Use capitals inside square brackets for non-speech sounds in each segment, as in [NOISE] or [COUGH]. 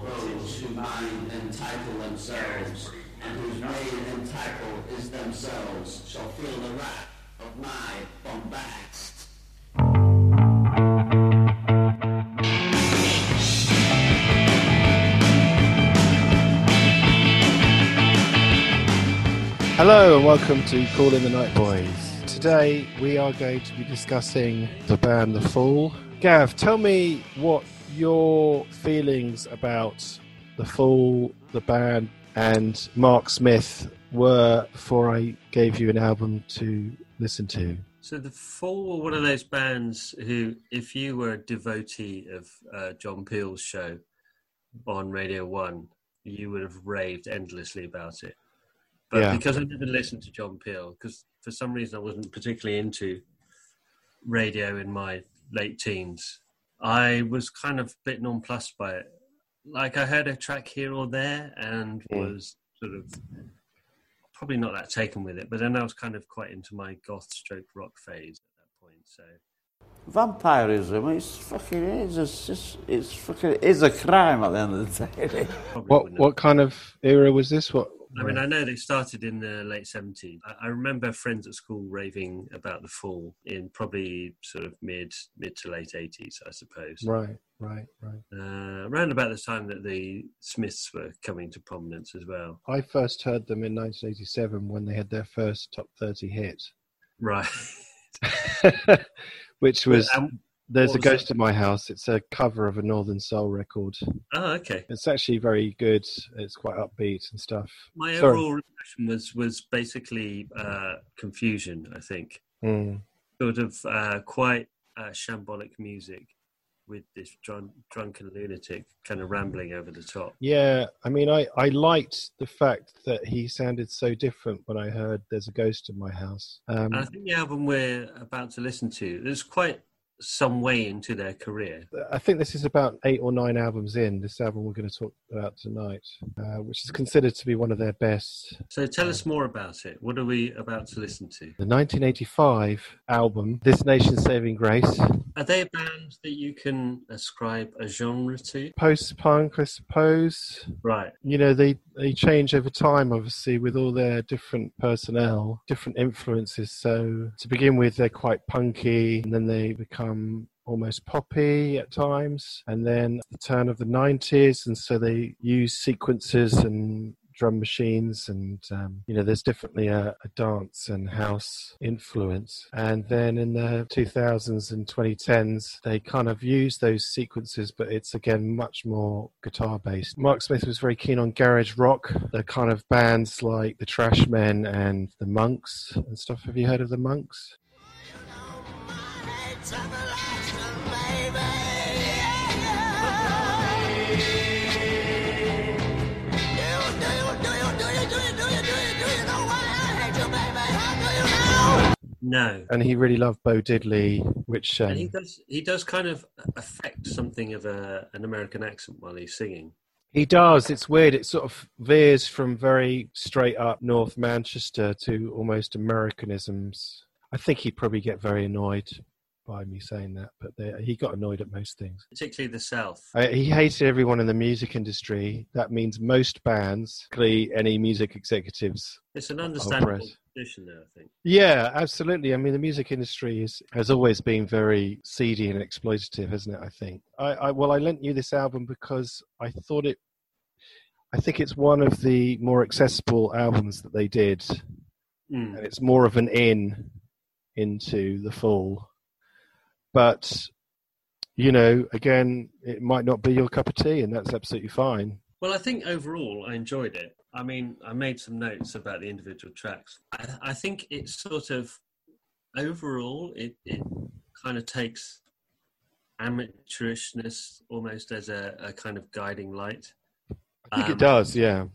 those who mind entitle themselves, and whose made entitle is themselves, shall feel the wrath of my bombast. Hello and welcome to Call in the Night Boys. Today we are going to be discussing the band The Fall. Gav, tell me what your feelings about The Fall, the band, and Mark Smith were before I gave you an album to listen to. So the Fall were one of those bands who, if you were a devotee of uh, John Peel's show on Radio One, you would have raved endlessly about it. But Yeah. because I didn't listen to John Peel, because for some reason I wasn't particularly into radio in my late teens, I was kind of a bit nonplussed by it. Like I heard a track here or there and Mm. was sort of probably not that taken with it. But then I was kind of quite into my goth stroke rock phase at that point. So Vampirism, it's fucking is. It's just, it's fucking, it's a crime at the end of the day. probably What what kind of era was this? What? I mean, I know they started in the late 70s. I, I remember friends at school raving about the fall in probably sort of mid mid to late 80s, I suppose. right, right, right. Uh, around about the time that the Smiths were coming to prominence as well. I first heard them in 1987 when they had their first top 30 hit, Right. [LAUGHS] [LAUGHS] which was Um, There's a Ghost in My House. It's a cover of a Northern Soul record. oh, okay. It's actually very good. It's quite upbeat and stuff. My Sorry. overall impression was, was basically uh, confusion, I think. Mm. Sort of uh, quite uh, shambolic music with this drun- drunken lunatic kind of rambling over the top. Yeah, I mean, I, I liked the fact that he sounded so different when I heard There's a Ghost in My House. Um, I think the album we're about to listen to, is quite some way into their career. I think this is about eight or nine albums in, this album we're going to talk about tonight, uh, which is considered to be one of their best. So tell us more about it. What are we about to listen to? The 1985 album, This Nation's Saving Grace, Are they a band that you can ascribe a genre to? post punk, I suppose. Right. you know they they change over time obviously with all their different personnel different influences so to begin with they're quite punky and then they become almost poppy at times and then the turn of the 90s and so they use sequences and drum machines and um, you know there's definitely a, a dance and house influence. And then in the 2000s and 2010s they kind of use those sequences but it's again much more guitar based mark smith was very keen on garage rock the kind of bands like the trashmen and the monks and stuff. Have you heard of the monks No. and he really loved bo diddley which um, And he does he does kind of affect something of a, an American accent while he's singing. He does. It's weird. It sort of veers from very straight up North Manchester to almost Americanisms. I think he'd probably get very annoyed by me saying that, but there, he got annoyed at most things. Particularly the South. Uh, he hated everyone in the music industry. That means most bands, particularly any music executives. It's an understandable position there, I think. Yeah, absolutely. I mean, the music industry is, has always been very seedy and exploitative, hasn't it? I think. I, I well, I lent you this album because I thought it. I think it's one of the more accessible albums that they did, Mm. and it's more of an in into the fall. But you know, again, it might not be your cup of tea, and that's absolutely fine. Well, I think overall I enjoyed it. I mean, I made some notes about the individual tracks. I, I think it's sort of overall it, it kind of takes amateurishness almost as a, a kind of guiding light. I think Um, it does. Yeah.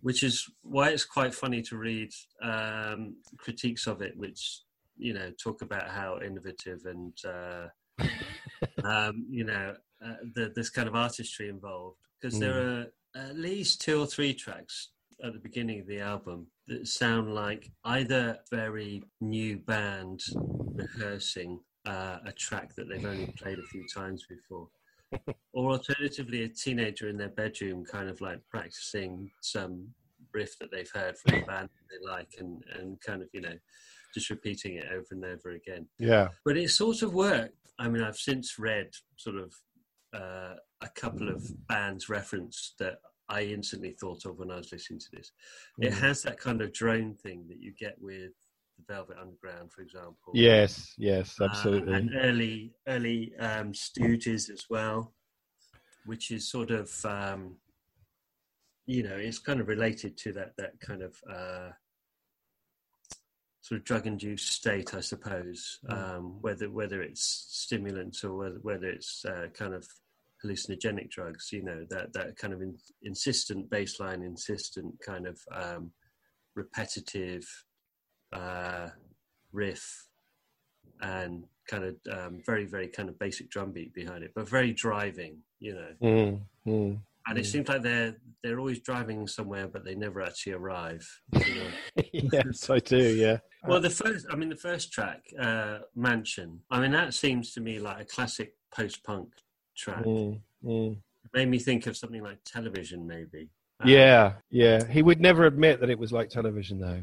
which is why it's quite funny to read um, critiques of it, which you know talk about how innovative and uh, [LAUGHS] um, you know uh, the, this kind of artistry involved. Because there are at least two or three tracks at the beginning of the album that sound like either very new band rehearsing uh, a track that they've only played a few times before. [LAUGHS] or alternatively, a teenager in their bedroom, kind of like practicing some riff that they've heard from a band they like, and and kind of you know just repeating it over and over again. Yeah. But it sort of worked. I mean, I've since read sort of uh, a couple of bands referenced that I instantly thought of when I was listening to this. It Mm. has that kind of drone thing that you get with the Velvet Underground, for example. Yes, yes, Uh, absolutely. and early, early um, Stooges as well, which is sort of, um, you know, it's kind of related to that that kind of uh, sort of drug-induced state, I suppose. Um, whether whether it's stimulants or whether, whether it's uh, kind of hallucinogenic drugs, you know, that that kind of in, insistent baseline, insistent kind of um, repetitive uh, riff and kind of um, very very kind of basic drum beat behind it, but very driving, you know. Mm, mm. And it Mm. seems like they're they're always driving somewhere, but they never actually arrive. you know. [LAUGHS] yes, I do. Yeah. Well, the first, I mean, the first track, uh, Mansion. I mean, that seems to me like a classic post-punk track. Mm, mm. Made me think of something like Television, maybe. Um, Yeah, yeah. He would never admit that it was like television, though.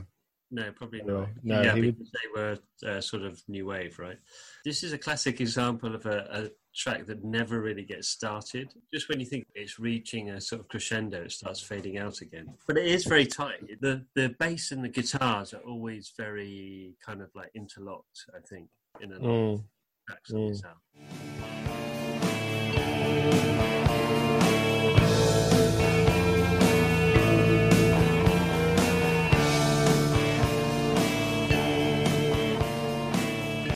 No, probably No, not. no, yeah, he would- because they were uh, sort of new wave, right? This is a classic example of a, a track that never really gets started. Just when you think it's reaching a sort of crescendo, it starts fading out again. But it is very tight. The the bass and the guitars are always very kind of like interlocked. I think in a lot of Mm. tracks on this album.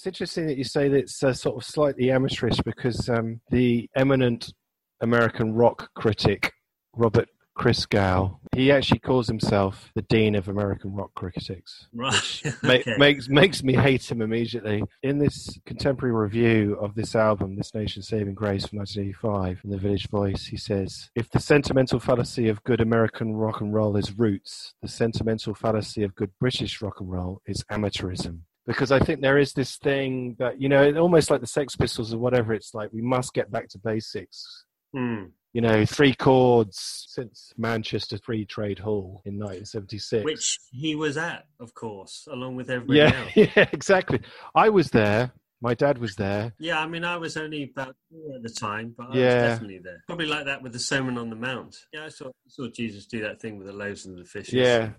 It's interesting that you say that it's uh, sort of slightly amateurish because um, the eminent American rock critic Robert Christgau, he actually calls himself the dean of American rock critics. Right. [LAUGHS] Ma- makes makes me hate him immediately. In this contemporary review of this album, This Nation's Saving Grace from 1985, in the Village Voice, he says, "If the sentimental fallacy of good American rock and roll is roots, the sentimental fallacy of good British rock and roll is amateurism." Because I think there is this thing that you know, almost like the Sex Pistols or whatever. It's like we must get back to basics. Hmm. You know, three chords since Manchester Free Trade Hall in 1976. Which he was at, of course, along with everybody yeah, else. [LAUGHS] yeah, exactly. I was there. My dad was there. Yeah, I mean, I was only about four at the time, but I Yeah. was definitely there. Probably like that with the Sermon on the Mount. Yeah, I saw, saw Jesus do that thing with the loaves and the fishes. Yeah,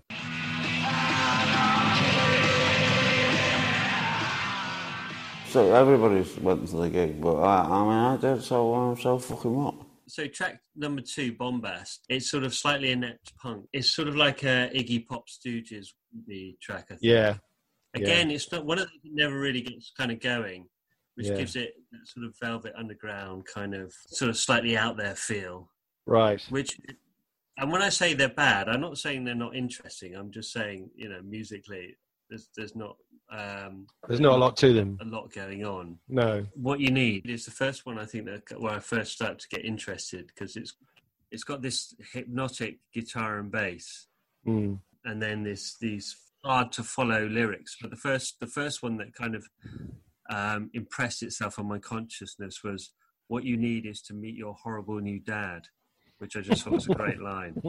So everybody went to the gig, but I, I mean, I did, so um, so fucking what? So track number two, Bombast, it's sort of slightly inept punk. It's sort of like a Iggy Pop Stooges the track, I think. yeah, Again, it's not one of them that never really gets kind of going, which Yeah. gives it that sort of Velvet Underground kind of sort of slightly out there feel. right. Which, and when I say they're bad, I'm not saying they're not interesting. I'm just saying, you know, musically, there's there's not um, There's not a lot to them. a lot going on. No. What you need is the first one. I think that where I first start to get interested because it's it's got this hypnotic guitar and bass, Mm. and then this these hard to follow lyrics. But the first the first one that kind of um, impressed itself on my consciousness was what you need is to meet your horrible new dad, which I just thought was a great [LAUGHS] line.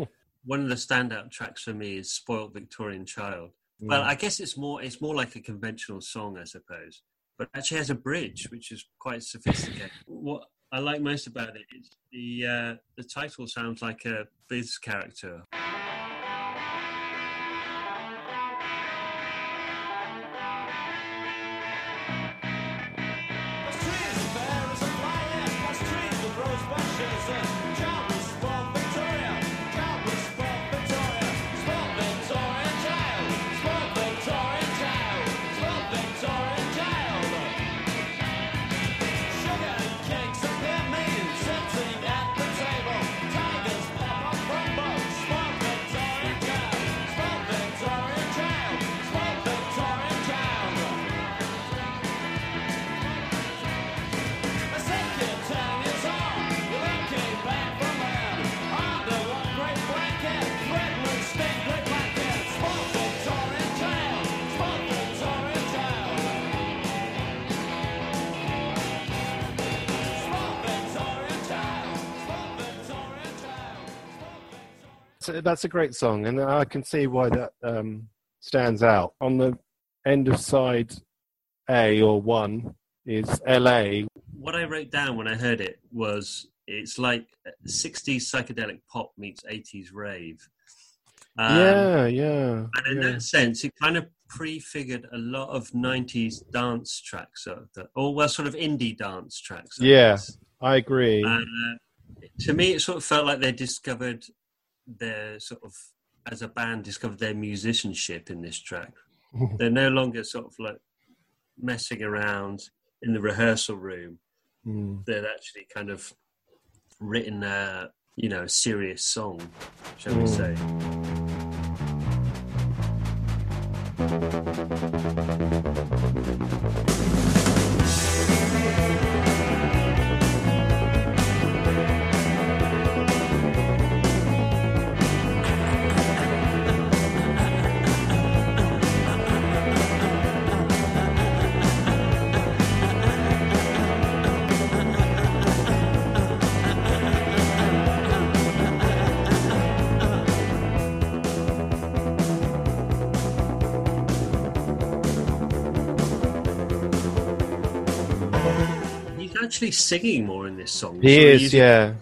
One of the standout tracks for me is "Spoiled Victorian Child." Well, Mm. I guess it's more it's more like a conventional song, I suppose, but actually has a bridge which is quite sophisticated. what I like most about it is the uh, the title sounds like a Viz character. So that's a great song, and I can see why that um, stands out. On the end of side A or one is LA. What I wrote down when I heard it was it's like 60s psychedelic pop meets 80s rave. Um, yeah, yeah. And in yeah. that sense, it kind of prefigured a lot of 90s dance tracks, or, the, or well, sort of indie dance tracks. I Yeah. guess. I agree. Uh, to me, it sort of felt like they discovered their sort of, as a band, discovered their musicianship in this track. [LAUGHS] They're no longer sort of like messing around in the rehearsal room. Mm. They're actually kind of written a, you know, a serious song, shall we say. He's actually singing more in this song. He of is, yeah.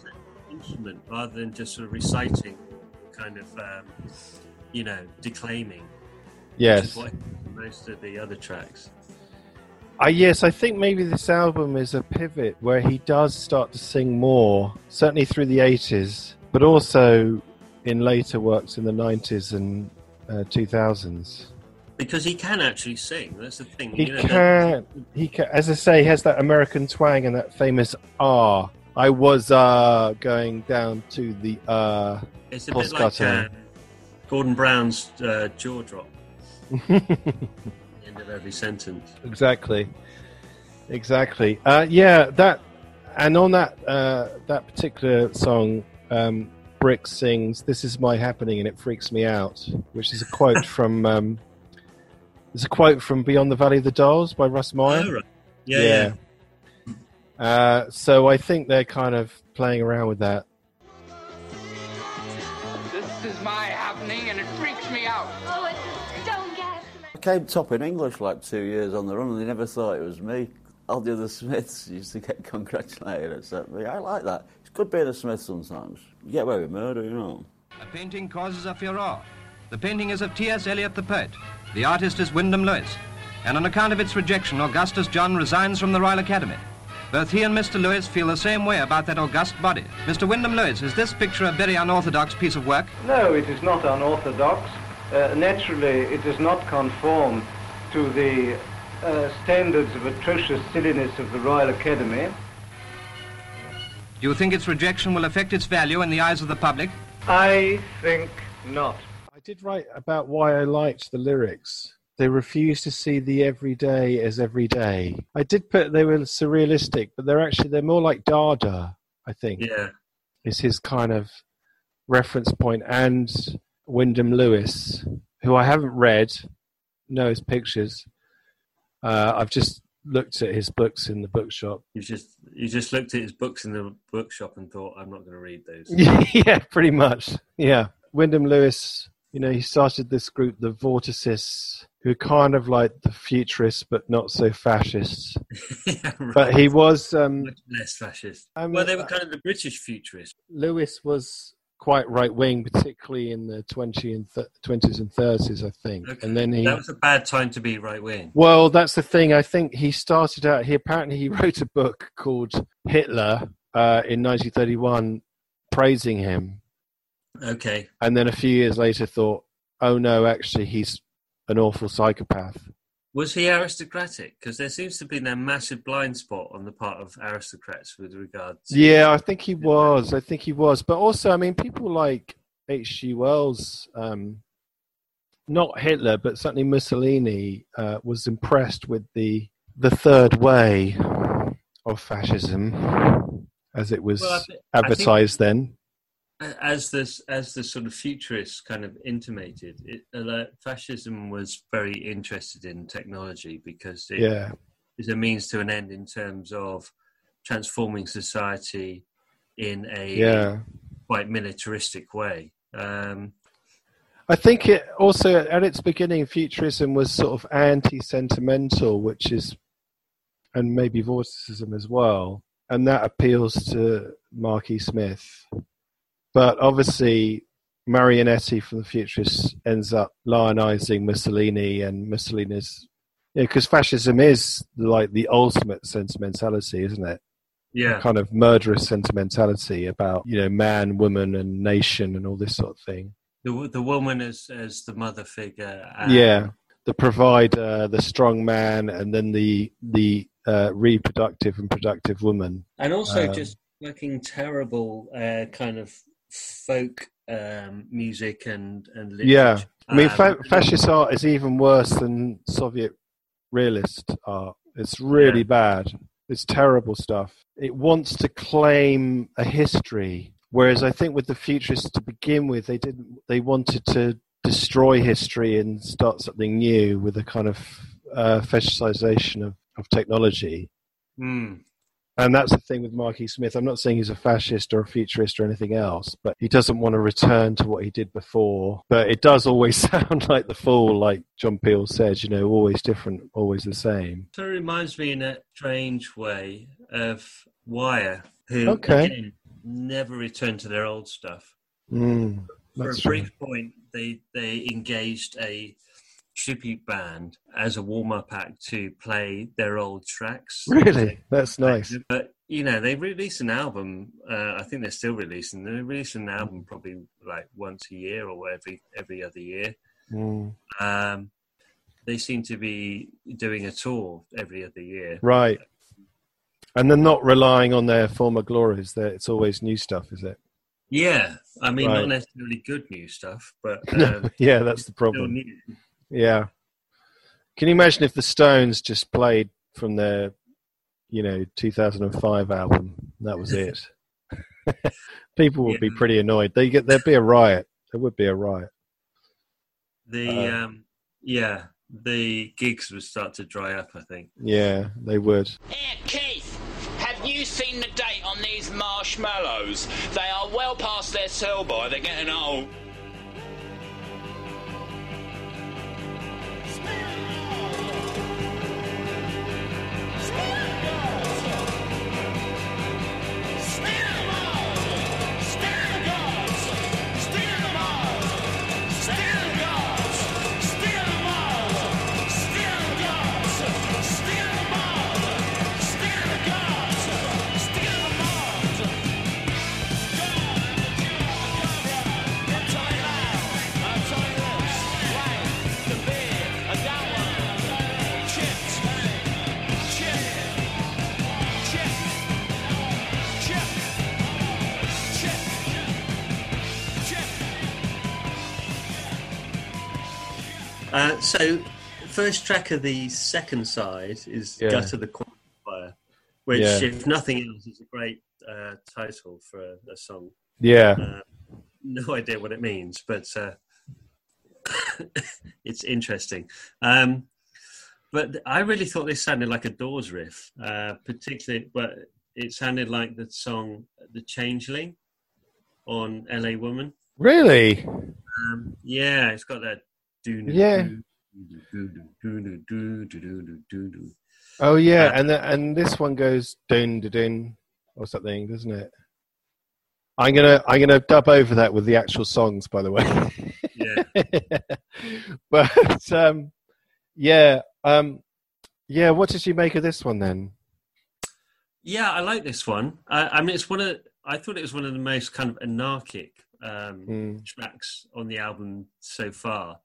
Instrument rather than just sort of reciting, kind of, um, you know, declaiming. Yes. most of the other tracks. Uh, yes, I think maybe this album is a pivot where he does start to sing more, certainly through the 80s, but also in later works in the 90s and uh, 2000s. Because he can actually sing. That's the thing. He you know, can, he can, as I say, he has that American twang and that famous R. I was uh, going down to the uh. It's a bit like uh, Gordon Brown's uh, jaw drop. [LAUGHS] End of every sentence. Exactly. Exactly. Uh, yeah, that and on that uh, that particular song, um, Brix sings "This is my happening" and it freaks me out, which is a quote [LAUGHS] from um, it's a quote from Beyond the Valley of the Dolls by Russ Meyer. Oh, right. Yeah, yeah. Uh, so I think they're kind of playing around with that. This is my happening and it freaks me out. Oh, it's a stone gas. I came top in English like two years on the run, and they never thought it was me. All the other [LAUGHS] Smiths used to get congratulated except me. I like that. It's good being a Smith sometimes. You get away with murder, you know. A painting causes a furore. The painting is of T.S. Eliot the poet. The artist is Wyndham Lewis. And on account of its rejection, Augustus John resigns from the Royal Academy. Both he and Mr. Lewis feel the same way about that august body. Mr. Wyndham Lewis, is this picture a very unorthodox piece of work? No, it is not unorthodox. Uh, naturally, it does not conform to the uh, standards of atrocious silliness of the Royal Academy. Do you think its rejection will affect its value in the eyes of the public? I think not. I did write about why I liked the lyrics. They refuse to see the everyday as everyday. I did put they were surrealistic, but they're actually they're more like Dada. I think Yeah. is his kind of reference point, and Wyndham Lewis, who I haven't read, know his pictures. Uh, I've just looked at his books in the bookshop. You just you just looked at his books in the bookshop and thought, I'm not going to read those. [LAUGHS] yeah, pretty much. Yeah. Wyndham Lewis, you know, he started this group, the Vorticists, who are kind of like the futurists, but not so fascists. [LAUGHS] yeah, right. But he was, um, much less fascist. Mean, well, they were kind of the British futurists. Lewis was quite right wing, particularly in the 20 and th- 20s and 30s, I think. Okay. And then he. That was a bad time to be right wing. Well, that's the thing. I think he started out. He apparently he wrote a book called Hitler uh, in 1931, praising him, Okay. and then a few years later thought, "Oh no, actually, he's an awful psychopath." Was he aristocratic? Because there seems to be a massive blind spot on the part of aristocrats with regard to. Yeah, I think he was. I think he was. But also, I mean, people like H.G. Wells, um, not Hitler, but certainly Mussolini, uh, was impressed with the the third way of fascism, as it was Well, I thi- I think- advertised then. As this as the sort of futurists kind of intimated, it, uh, like, fascism was very interested in technology because it Yeah, is a means to an end in terms of transforming society in a yeah, quite militaristic way. Um, I think it also at its beginning, futurism was sort of anti-sentimental, which is, and maybe vorticism as well, and that appeals to Marky Smith. But obviously, Marinetti from the Futurists ends up lionizing Mussolini, and Mussolini's because fascism is like the ultimate sentimentality, isn't it? yeah, kind of murderous sentimentality about you know man, woman, and nation, and all this sort of thing. the the woman as as the mother figure. and- yeah, the provider, the strong man, and then the the uh, reproductive and productive woman. and also Um, just fucking terrible uh, kind of folk um, music and and literature. Yeah, I mean, Um, fa- fascist art is even worse than Soviet realist art. It's really Yeah. bad. It's terrible stuff. It wants to claim a history, whereas I think with the futurists to begin with, they didn't. They wanted to destroy history and start something new with a kind of uh, fetishization of, of technology. mm, And that's the thing with Marky Smith. I'm not saying he's a fascist or a futurist or anything else, but he doesn't want to return to what he did before. But it does always [LAUGHS] sound like the Fall, like John Peel said, you know, always different, always the same. So it reminds me in a strange way of Wire, who Okay. again never returned to their old stuff. Mm, For a true. brief point, they they engaged a tribute band as a warm up act to play their old tracks. Really? That's nice. But you know, they release an album. Uh, I think they're still releasing. They release an album probably like once a year or every every other year. Mm, Um, they seem to be doing a tour every other year. right. And they're not relying on their former glories. They're, it's always new stuff, is it? Yeah, I mean, Right. not necessarily good new stuff, but [LAUGHS] um, yeah, that's the problem. New. Yeah. Can you imagine if the Stones just played from their, you know, 2005 album? That was it. [LAUGHS] People would be pretty annoyed. They get there'd be a riot. There would be a riot. The Uh, um, yeah, the gigs would start to dry up. I think. Yeah, they would. Here, Keith, have you seen the date on these marshmallows? They are well past their sell by, they're getting old. Uh, so, first track of the second side is Yeah. "Gut of the Quantifier," which, Yeah. if nothing else, is a great uh, title for a, a song. Yeah. Uh, no [LAUGHS] idea what it means, but uh, [LAUGHS] it's interesting. Um, but I really thought this sounded like a Doors riff, uh, particularly, but it sounded like the song "The Changeling" on "L.A. Woman." Really? Um, yeah, it's got that. Yeah. Oh yeah, and the, and this one goes dun dun dun or something, doesn't it? I'm gonna I'm gonna dub over that with the actual songs, by the way. Yeah. [LAUGHS] but um, yeah, um, yeah. What did you make of this one then? Yeah, I like this one. I, I mean, it's one of. I thought it was one of the most kind of anarchic um, Mm. tracks on the album so far.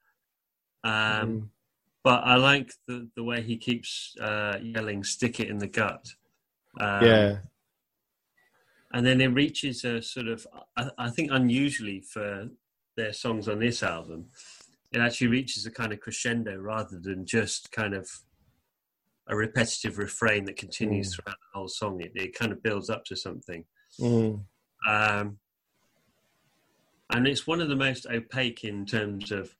Um, Mm. But I like the the way he keeps uh, yelling, "Stick it in the gut." Um, yeah, and then it reaches a sort of, I, I think, unusually for their songs on this album, it actually reaches a kind of crescendo rather than just kind of a repetitive refrain that continues Mm. throughout the whole song. It, it kind of builds up to something. Mm. Um, and it's one of the most opaque in terms of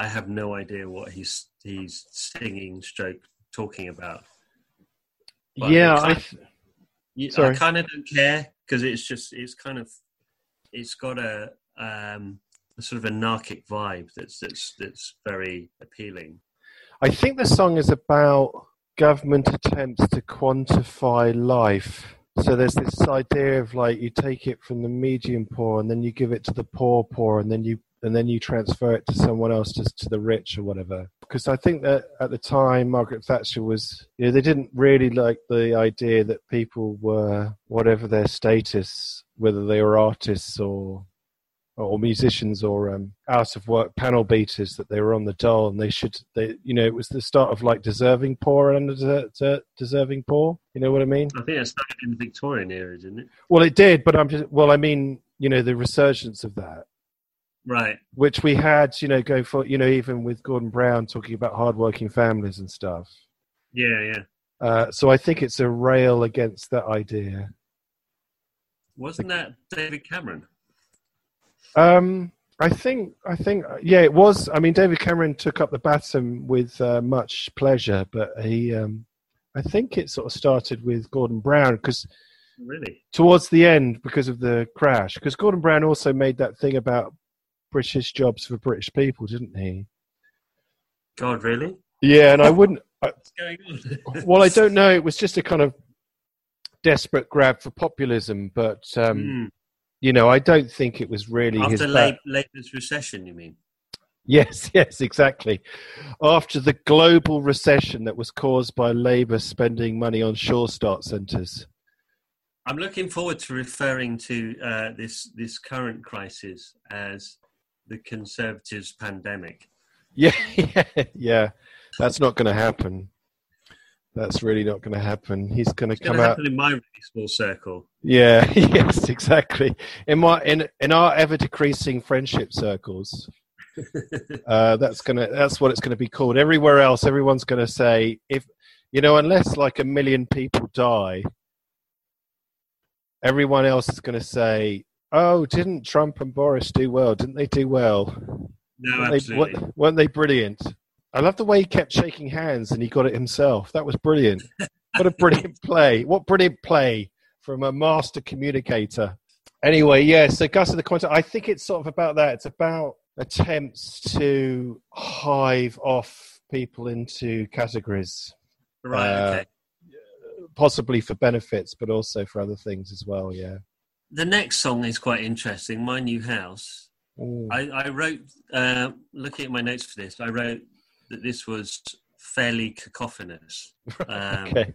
I have no idea what he's he's singing, stroke talking about. But yeah. I kind- th- You, I kind of don't care because it's just it's kind of it's got a um, a sort of anarchic vibe that's that's that's very appealing. I think the song is about government attempts to quantify life. So there's this idea of like you take it from the medium poor and then you give it to the poor poor and then you and then you transfer it to someone else to, to the rich or whatever. Because I think that at the time Margaret Thatcher was, you know, they didn't really like the idea that people were whatever their status, whether they were artists or or musicians or um, out of work panel beaters that they were on the dole and they should they you know it was the start of like deserving poor and under deserving poor. You know what i mean? I think it started in the victorian era didn't it? Well it did but i'm just well i mean you know the resurgence of that right. Which we had you know go for you know even with gordon brown talking about hardworking families and stuff. Yeah yeah. Uh, so i think it's a rail against that idea. Wasn't that david cameron? Um, I think, I think, yeah, it was. I mean, David Cameron took up the baton with uh, much pleasure, but he, um, I think it sort of started with Gordon Brown because really? towards the end because of the crash. Because Gordon Brown also made that thing about British jobs for British people, didn't he? God, really? Yeah, and I wouldn't. What's going on? [LAUGHS] well, I don't know. It was just a kind of desperate grab for populism, but um, mm you know, I don't think it was really after his late, Labour's recession. You mean? Yes, [LAUGHS] yes, exactly. After the global recession that was caused by Labour spending money on Sure Start centres. I'm looking forward to referring to uh, this this current crisis as the Conservatives' pandemic. Yeah, [LAUGHS] yeah, yeah. That's not going to happen. That's really not going to happen. He's going to come out in my really small circle. Yeah, [LAUGHS] yes, exactly. In my in in our ever decreasing friendship circles, [LAUGHS] uh, that's gonna that's what it's going to be called. Everywhere else, everyone's going to say if you know, unless like a million people die, everyone else is going to say, "Oh, didn't Trump and Boris do well? Didn't they do well? No, weren't absolutely. They, weren't they brilliant?" I love the way he kept shaking hands and he got it himself. That was brilliant. what a brilliant [LAUGHS] play. What brilliant play from a master communicator. Anyway, yeah, so Gut of the Quantifier, I think it's sort of about that. It's about attempts to hive off people into categories. Right, uh, okay. Possibly for benefits, but also for other things as well, yeah. The next song is quite interesting, My New House. I, I, wrote, uh, looking at my notes for this, I wrote that this was fairly cacophonous. [LAUGHS] Um, okay.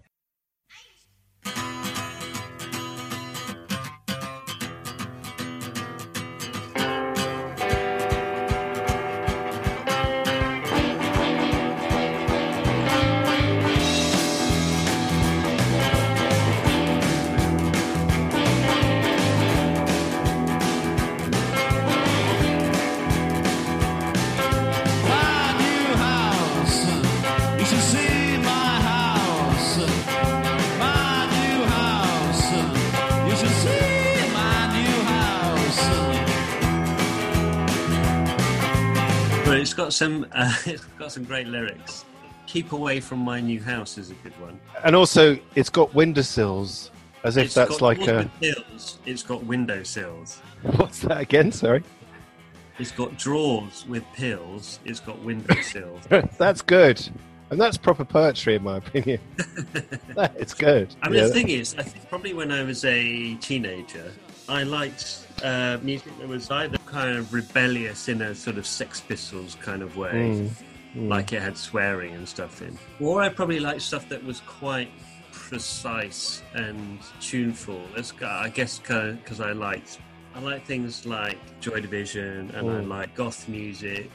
Got some. Uh, it's [LAUGHS] got some great lyrics. Keep away from my new house is a good one. And also, it's got windowsills, as if it's that's like a. Hills, it's got windowsills. [LAUGHS] What's that again? Sorry. It's got drawers with pills. It's got windowsills. [LAUGHS] that's good. And that's proper poetry, in my opinion. it's good. I mean, yeah. the thing is, I think probably when I was a teenager, I liked uh, music that was either kind of rebellious in a sort of Sex Pistols kind of way, mm, mm. like it had swearing and stuff in, or I probably liked stuff that was quite precise and tuneful. That's, I guess because I liked I like things like Joy Division and mm. I like goth music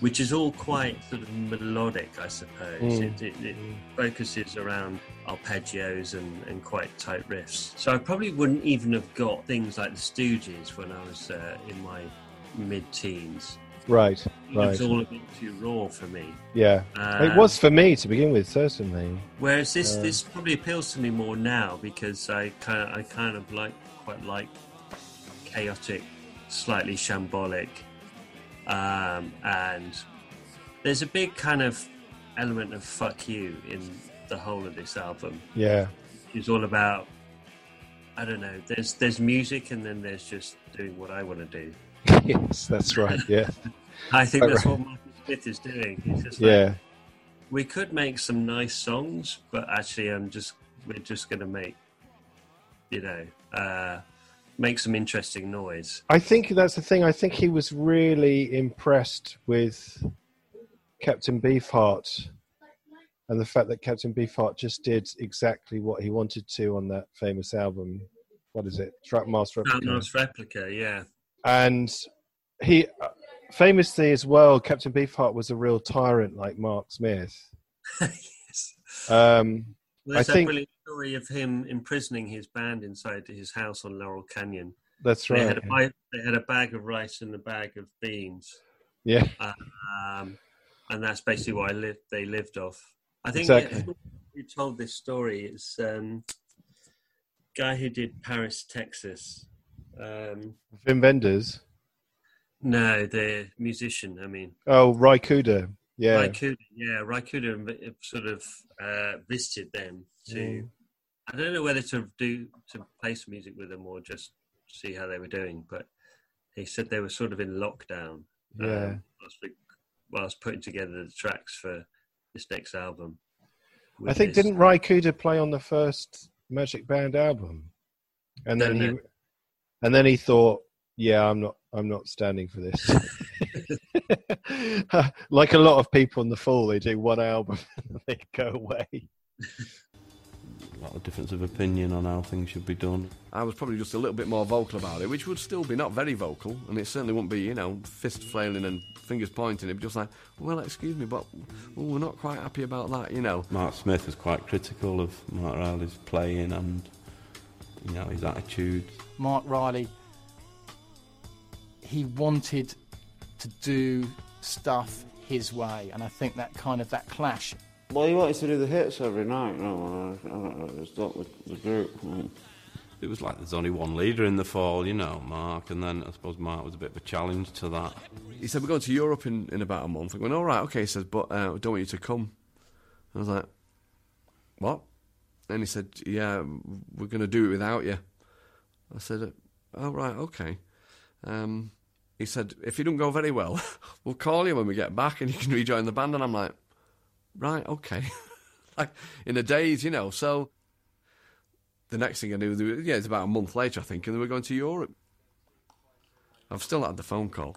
which is all quite sort of melodic, I suppose. Mm. It, it, it, focuses around arpeggios and, and, quite tight riffs. So I probably wouldn't even have got things like the Stooges when I was uh, in my mid-teens. Right, right. It was all a bit too raw for me. Yeah, um, it was for me to begin with, certainly. Whereas this, uh, this probably appeals to me more now because I kind of, I kind of like quite like chaotic, slightly shambolic um, and there's a big kind of element of fuck you in the whole of this album. Yeah. It's all about I don't know, there's there's music and then there's just doing what I want to do. [LAUGHS] yes, that's right. Yeah, [LAUGHS] I think that's right. what Martin Smith is doing. He's just like, yeah. we could make some nice songs, but actually, I'm just we're just going to make, you know, uh, make some interesting noise. I think that's the thing. I think he was really impressed with Captain Beefheart and the fact that Captain Beefheart just did exactly what he wanted to on that famous album. What is it? Trout Mask Replica. Trout Mask replica, yeah. And he famously as well, Captain Beefheart was a real tyrant like Mark Smith. [LAUGHS] yes. Um, Well, I think- story of him imprisoning his band inside his house on Laurel Canyon. that's They had right. a they had a bag of rice and a bag of beans, Yeah, um, and that's basically what I lived. They lived off. I think Exactly. it- who told this story is um, guy who did Paris, Texas. Um, Wim Wenders. no, the musician. I mean, Oh, Ry Cooder. Yeah, Ry Cooder. Yeah, Ry Cooder inv- sort of uh, visited them to. Mm. I don't know whether to do to play some music with them or just see how they were doing, but he said they were sort of in lockdown. Yeah. Um, whilst, we, whilst putting together the tracks for this next album. I think this- didn't Ry Cooder play on the first Magic Band album, and then he, and then he thought, "Yeah, I'm not, I'm not standing for this." [LAUGHS] [LAUGHS] like a lot of people in the fall, they do one album [LAUGHS] and they go away. A lot of difference of opinion on how things should be done. I was probably just a little bit more vocal about it, which would still be not very vocal, and it certainly wouldn't be, you know, fist flailing and fingers pointing. It'd be just like, well, excuse me, but well, we're not quite happy about that, you know. Mark Smith was quite critical of Marc Riley's playing and you know his attitude. Mark Riley, he wanted to do stuff his way, and I think that kind of that clash. Well, he wanted to do the hits every night, no, I don't know, it's not the, the group. right. It was like there's only one leader in the fall, you know, Mark, and then I suppose Mark was a bit of a challenge to that. He said, we're going to Europe in, in about a month. I went, all right, okay. He says, but uh, we don't want you to come. I was like, what? And he said, yeah, we're going to do it without you. I said, oh, right, okay. Um, he said, if you don't go very well, [LAUGHS] we'll call you when we get back and you can rejoin the band. And I'm like, right, okay. [LAUGHS] like in a days, you know. So the next thing I knew, yeah, it's about a month later, I think, and they were going to Europe. I've still had the phone call.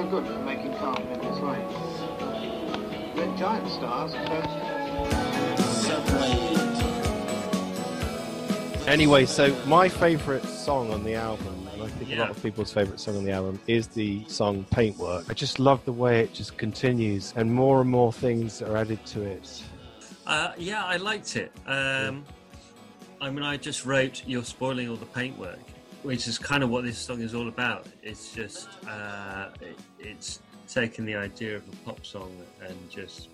Stars no good for making carbon in this way. Red giant stars separated. Anyway, so my favourite song on the album, and I think a lot of people's favourite song on the album, is the song Paintwork. I just love the way it just continues, and more and more things are added to it. Uh, yeah, I liked it. Um, I mean, I just wrote "You're spoiling all the paintwork," which is kind of what this song is all about. It's just uh, it, it's taking the idea of a pop song and just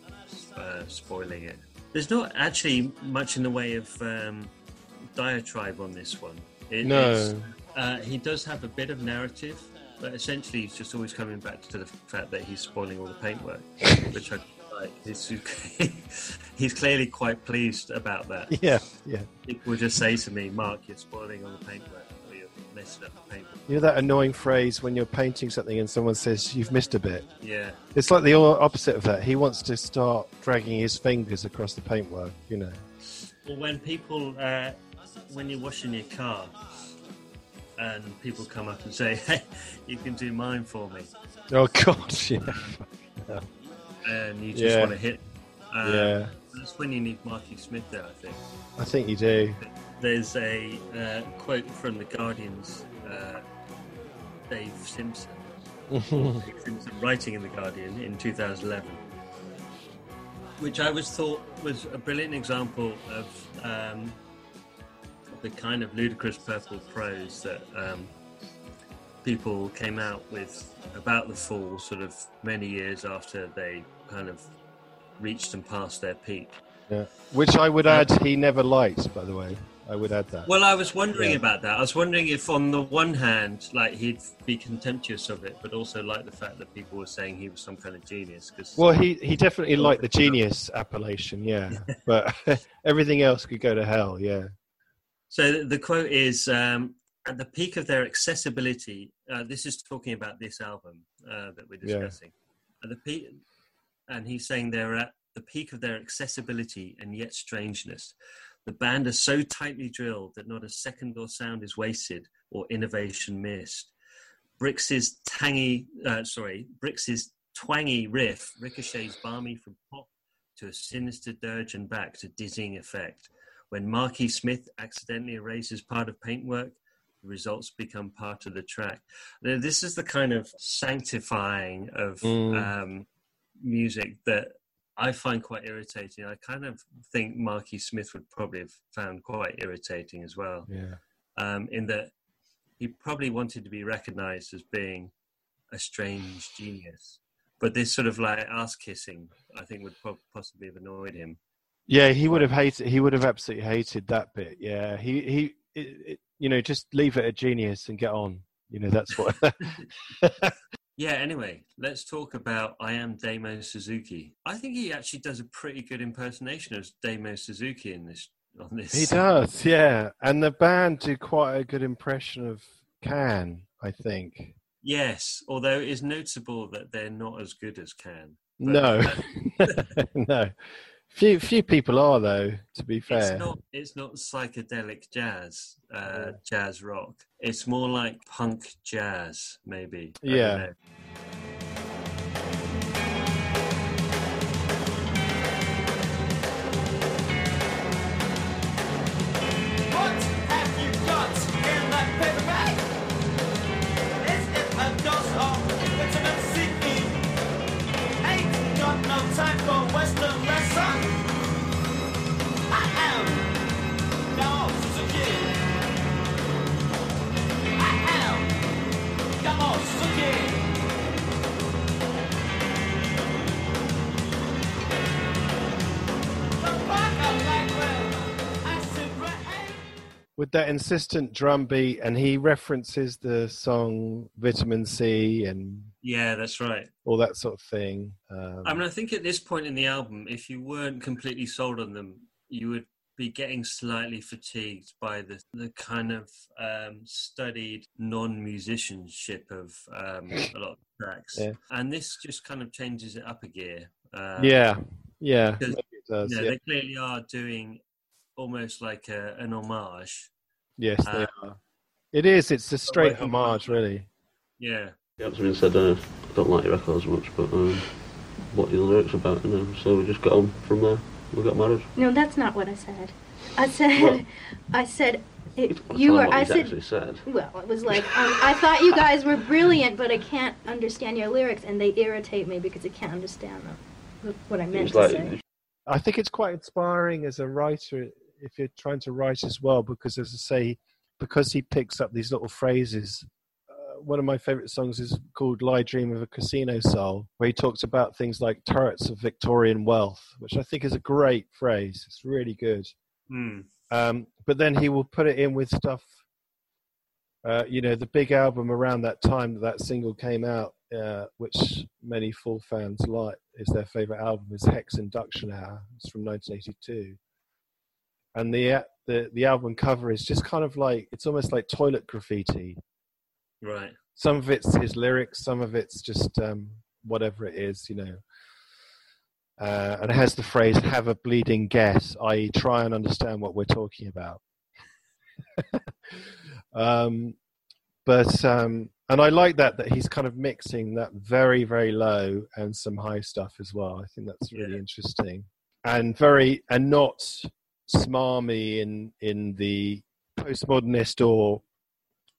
uh, spoiling it. There's not actually much in the way of um, diatribe on this one. It, No. uh, he does have a bit of narrative, but essentially he's just always coming back to the fact that he's spoiling all the paintwork, [LAUGHS] which I like. He's, [LAUGHS] he's clearly quite pleased about that. Yeah, yeah. People just say to me, Mark, you're spoiling all the paintwork, or you're the paintwork. You know that annoying phrase when you're painting something and someone says you've missed a bit. Yeah. It's like the opposite of that. He wants to start dragging his fingers across the paintwork. You know. Well, when people, uh, when you're washing your car, and people come up and say, "Hey, [LAUGHS] you can do mine for me," Oh [LAUGHS] God, yeah. And you just Yeah. want to hit. Um, Yeah. That's when you need Marty Smith there, I think. I think you do. There's a uh, quote from the Guardian's uh, Dave Simpson. [LAUGHS] Dave Simpson writing in the Guardian in 2011. which I was thought was a brilliant example of um, the kind of ludicrous purple prose that um, people came out with about the Fall, sort of many years after they kind of reached and passed their peak. Yeah. Which I would add, he never liked, by the way. I would add that. Well, I was wondering Yeah. about that. I was wondering if, on the one hand, like he'd be contemptuous of it, but also like the fact that people were saying he was some kind of genius. Because Well, he, he definitely liked the genius appellation, yeah. [LAUGHS] but [LAUGHS] everything else could go to hell, yeah. So the quote is um, at the peak of their accessibility. Uh, this is talking about this album uh, that we're Yeah. discussing. At the peak, and he's saying they're at the peak of their accessibility and yet strangeness. The band are so tightly drilled that not a second or sound is wasted or innovation missed. Brix's tangy, uh, sorry, Brix's twangy riff ricochets balmy from pop to a sinister dirge and back to dizzying effect. When Marky Smith accidentally erases part of paintwork, the results become part of the track. Now, This is the kind of sanctifying of Mm. um, music that I find quite irritating. I kind of think Marky Smith would probably have found quite irritating as well Yeah. um, in that he probably wanted to be recognized as being a strange genius. But this sort of like ass kissing, I think, would po- possibly have annoyed him. Yeah, he would have hated. He would have absolutely hated that bit. Yeah, he he, it, it, you know, just leave it a genius and get on. You know, that's what. [LAUGHS] [LAUGHS] Yeah, anyway, let's talk about I Am Damo Suzuki. I think he actually does a pretty good impersonation of Damo Suzuki in this. On this, he does, yeah, and the band do quite a good impression of Can, I think. Yes, although it is notable that they're not as good as Can. But, [LAUGHS] No, uh, no, few few people are though. To be fair, It's not. It's not psychedelic jazz, uh, jazz rock. It's more like punk jazz, maybe. Yeah. know. What have with that insistent drum beat, and he references the song Vitamin C and Yeah, that's right. all that sort of thing. Um, I mean, I think at this point in the album, if you weren't completely sold on them, you would be getting slightly fatigued by the the kind of um, studied non-musicianship of um, a lot of tracks. Yeah. And this just kind of changes it up a gear. Uh, yeah, yeah, because, it does. you know, yeah. they clearly are doing almost like a, an homage. Yes, they Uh, are. It is. It's a straight way homage, really. Yeah. Yeah, it's said, uh, I don't like your records much, but um, what are the lyrics about? You know, so we just got on from there. We got married. No, that's not what I said. I said, What? I said, it, I'll you tell were. what I he's said, actually said. well, it was like um, I thought you guys were brilliant, but I can't understand your lyrics, and they irritate me because I can't understand them. What I meant It's to like- say. I think it's quite inspiring as a writer if you're trying to write as well, because as I say, because he picks up these little phrases. One of my favorite songs is called "Lie Dream of a Casino Soul," where he talks about things like turrets of Victorian wealth, which I think is a great phrase. It's really good. Hmm. Um, but then he will put it in with stuff. Uh, you know, the big album around that time that that single came out, uh, which many Fall fans like, is their favorite album, is Hex Enduction Hour. It's from 1982, and the uh, the the album cover is just kind of like it's almost like toilet graffiti. Right. Some of it's his lyrics, some of it's just um, whatever it is, you know. Uh, and it has the phrase "have a bleeding guess," i.e., try and understand what we're talking about. [LAUGHS] um, but um, and I like that that he's kind of mixing that very very low and some high stuff as well. I think that's really interesting and very and not smarmy in in the postmodernist or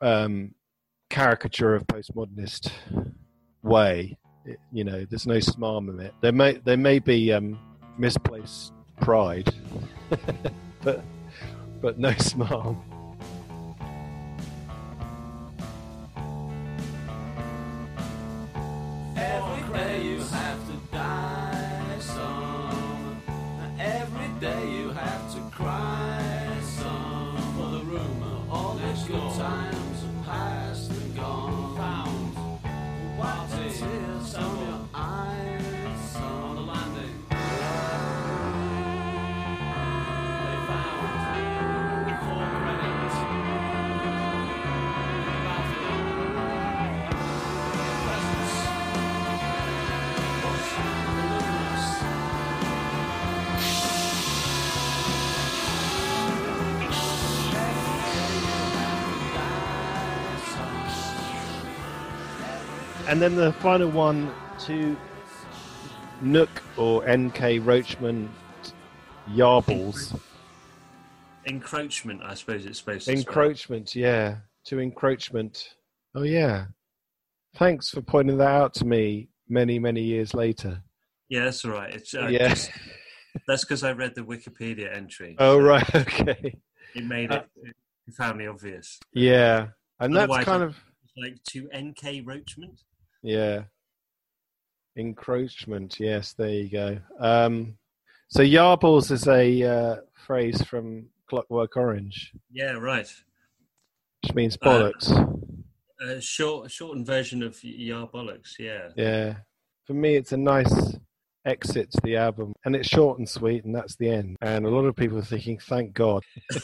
um, caricature of postmodernist way. It- you know, there's no smarm in it. There may there may be um, misplaced pride, [LAUGHS] but but no [LAUGHS] smile. And then the final one to Nook or NK Roachman Yarbles. Encroachment, I suppose it's supposed to. spell. Encroachment, yeah. To encroachment. Oh, yeah. Thanks for pointing that out to me many, many years later. Yeah, that's all right. It's uh, Yeah. just- that's because I read the Wikipedia entry. Oh, so right, [LAUGHS] okay. It made it profoundly obvious. Yeah. And that's Otherwise, kind of, like to NK Roachment. Yeah. Encroachment, yes, there you go. Um, so Yarbles is a uh, phrase from Clockwork Orange, Yeah, right. which means Uh, bollocks. A short, shortened version of Yar Bollocks. Yeah. Yeah. For me, it's a nice exit to the album, and it's short and sweet, and that's the end. And a lot of people are thinking, "Thank God." [LAUGHS]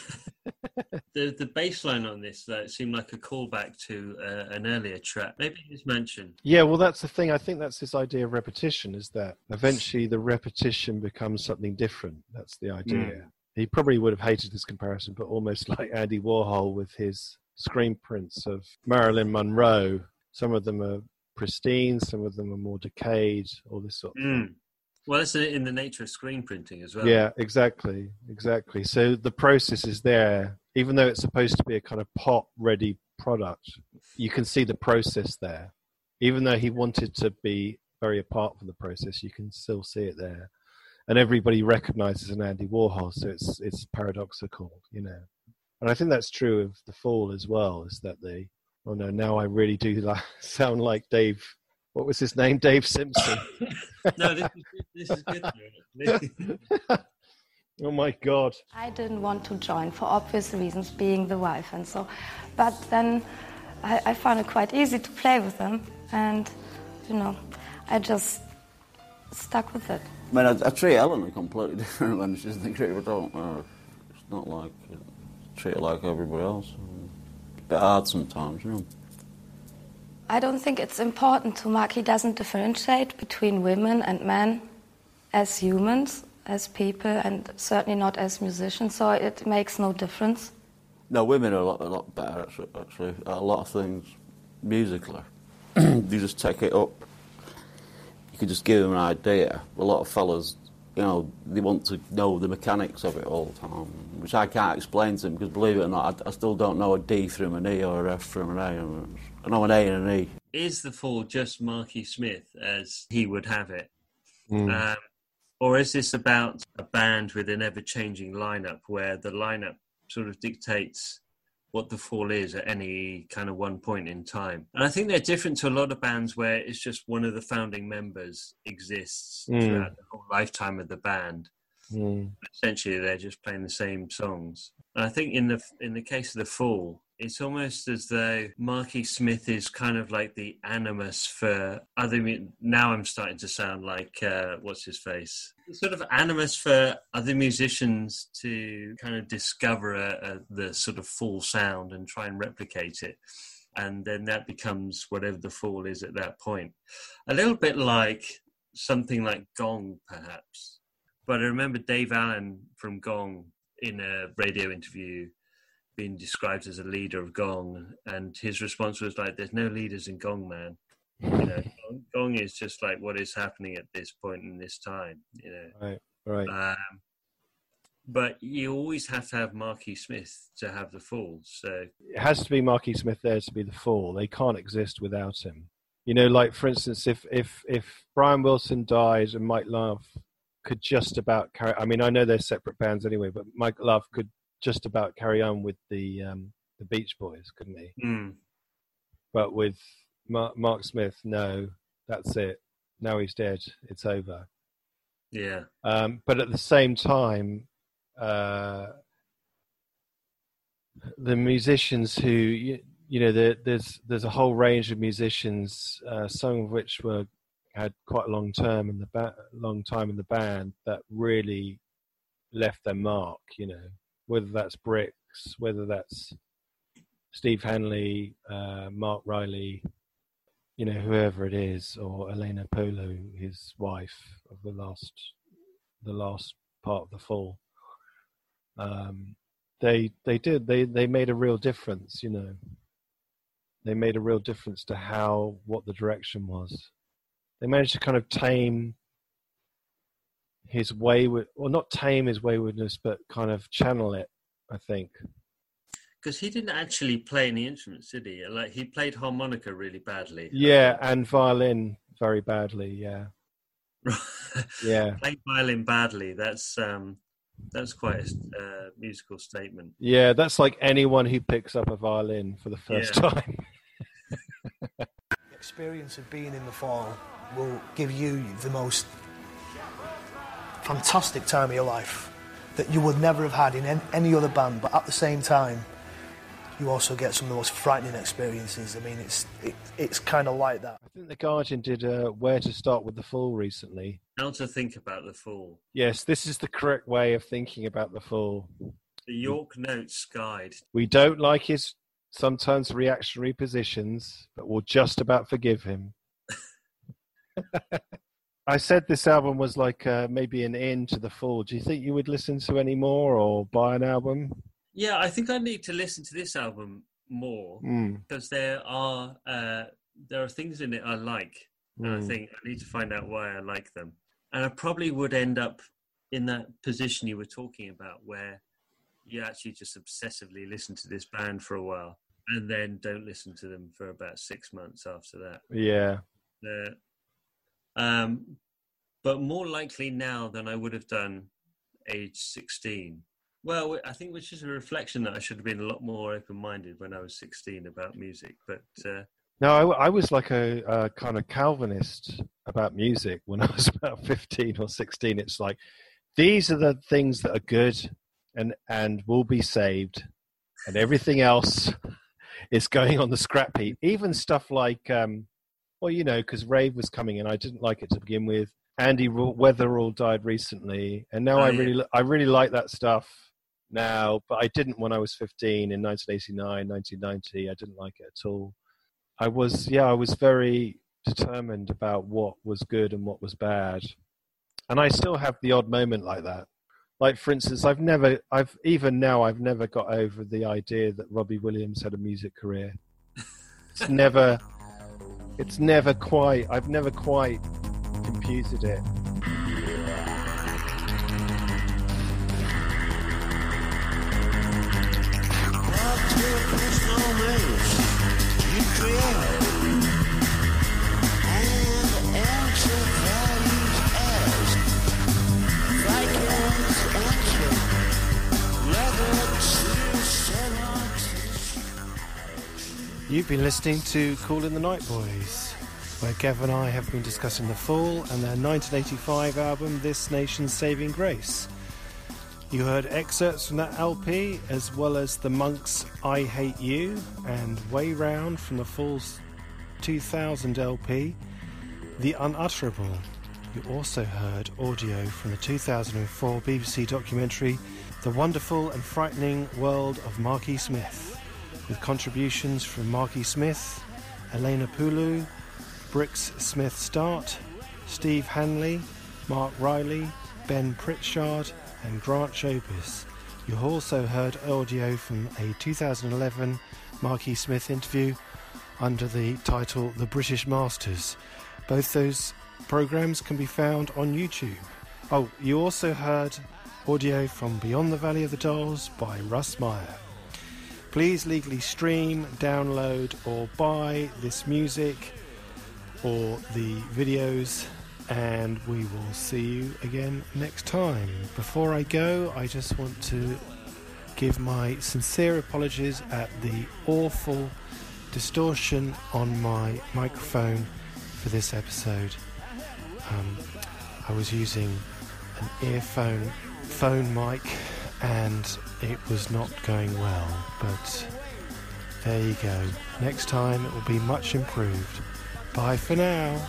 The the bass line on this uh, seemed like a callback to uh, an earlier track, maybe his mentioned Yeah, well, that's the thing. I think that's this idea of repetition. Is that eventually the repetition becomes something different? That's the idea. Mm. He probably would have hated this comparison, but almost [LAUGHS] like Andy Warhol with his screen prints of Marilyn Monroe. Some of them are pristine, some of them are more decayed, all this sort of Mm. Well, that's in the nature of screen printing as well. Yeah, exactly, exactly. So the process is there, even though it's supposed to be a kind of pot-ready product. You can see the process there, even though he wanted to be very apart from the process. You can still see it there, and everybody recognizes an Andy Warhol, so it's it's paradoxical, you know. And I think that's true of the Fall as well. Is that the oh no, now I really do [LAUGHS] sound like Dave. What was his name? Dave Simpson. [LAUGHS] no, this is, this is good. [LAUGHS] oh my god. I didn't want to join for obvious reasons, being the wife and so. But then I, I found it quite easy to play with them, and you know, I just stuck with it. I mean, I, I treat Eleanor completely [LAUGHS] different when she's in the group. I don't know. It's not like I treat her like everybody else. It's a bit hard sometimes, you know. I don't think it's important to mark. He doesn't differentiate between women and men as humans, as people, and certainly not as musicians. So it makes no difference. No, women are a lot, a lot better actually, actually at a lot of things musically. [CLEARS THROAT] you just take it up. You can just give them an idea. A lot of fellas, you know, they want to know the mechanics of it all the time, which I can't explain to them because, believe it or not, I, I still don't know a D from an E or a F from an A. I know an A and an E. Is the Fall just Marky Smith as he would have it? Mm. Um, or is this about a band with an ever changing lineup where the lineup sort of dictates what the fall is at any kind of one point in time? And I think they're different to a lot of bands where it's just one of the founding members exists Mm. throughout the whole lifetime of the band. Mm. Essentially, they're just playing the same songs. And I think in the in the case of the Fall, it's almost as though Marky Smith is kind of like the animus for other. Now I'm starting to sound like uh, what's his face, sort of animus for other musicians to kind of discover a, a, the sort of full sound and try and replicate it. And then that becomes whatever the fall is at that point. A little bit like something like Gong, perhaps. But I remember Dave Allen from Gong in a radio interview being described as a leader of Gong, and his response was like, "There's no leaders in Gong, man. You know, [LAUGHS] Gong, Gong is just like what is happening at this point in this time. You know, Right, right. um, but you always have to have Marky Smith to have the fall. So it has to be Marky Smith there to be the fall. They can't exist without him. You know, like for instance, if if if Brian Wilson dies and Mike Love could just about carry. I mean, I know they're separate bands anyway, but Mike Love could just about carry on with the um, the Beach Boys, couldn't he? Mm. But with Mark, Mark Smith, no, that's it. Now he's dead. It's over. Yeah. Um, but at the same time, uh, the musicians who you, you know, there, there's there's a whole range of musicians, uh, some of which were had quite a long term in the ba- long time in the band that really left their mark. You know, whether that's Brix, whether that's Steve Hanley, uh, Marc Riley, you know, whoever it is, or Elena Poulou, his wife of the last, the last part of the fall. Um, they they did they they made a real difference, you know. They made a real difference to how what the direction was. They managed to kind of tame his wayward, or not tame his waywardness, but kind of channel it. I think. Because he didn't actually play any instruments, did he? Like he played harmonica really badly. Yeah, and violin very badly. Yeah. [LAUGHS] yeah. Playing violin badly. That's um, that's quite a uh, musical statement. Yeah, that's like anyone who picks up a violin for the first Yeah. time. [LAUGHS] The experience of being in the fall will give you the most fantastic time of your life that you would never have had in any other band, but at the same time, you also get some of the most frightening experiences. I mean, it's it, it's kind of like that. I think the Guardian did uh, "Where to Start with the Fall" recently. How to think about the fall. Yes, this is the correct way of thinking about the Fall. The York Notes Guide. We don't like his sometimes reactionary positions, but we'll just about forgive him. [LAUGHS] I said this album was like uh, maybe an end to the Fall. Do you think you would listen to any more or buy an album? Yeah, I think I need to listen to this album more Mm. because there are uh, there are things in it I like, and I Mm. think I need to find out why I like them. And I probably would end up in that position you were talking about, where you actually just obsessively listen to this band for a while, and then don't listen to them for about six months after that. Yeah. Uh, um, but more likely now than I would have done age 16. Well, I think which is a reflection that I should have been a lot more open minded when I was 16 about music. But uh, No, I, I was like a, a kind of Calvinist about music when [LAUGHS] I was about 15 or 16. It's like, these are the things that are good and, and will be saved, and everything else [LAUGHS] is going on the scrap heap. Even stuff like, um, well, you know, because Rave was coming in, I didn't like it to begin with. Andy Weatherall died recently, and now Oh, I yeah. really, I really like that stuff now, but I didn't when I was 15 in 1989, 1990. I didn't like it at all. I was, yeah, I was very determined about what was good and what was bad. And I still have the odd moment like that. Like, for instance, I've never, I've, even now, I've never got over the idea that Robbie Williams had a music career. It's never, it's never quite, I've never quite computed it. You've been listening to Cool in the Night Boys, where Kev and I have been discussing The Fall and their 1985 album This Nation's Saving Grace. You heard excerpts from that LP, as well as The Monks' I Hate You and Way Round from The Fall's 2000 LP, The Unutterable. You also heard audio from the 2004 BBC documentary The Wonderful and Frightening World of Marky Smith with contributions from Marky Smith, Elena Poulou, Brix Smith Start, Steve Hanley, Marc Riley, Ben Pritchard, and Grant Showbiz. You also heard audio from a 2011 Marky Smith interview under the title The British Masters. Both those programs can be found on YouTube. Oh, you also heard audio from Beyond the Valley of the Dolls by Russ Meyer. Please legally stream, download, or buy this music or the videos and we will see you again next time. Before I go, I just want to give my sincere apologies at the awful distortion on my microphone for this episode. Um, I was using an earphone phone mic and it was not going well, but there you go. Next time it will be much improved. Bye for now.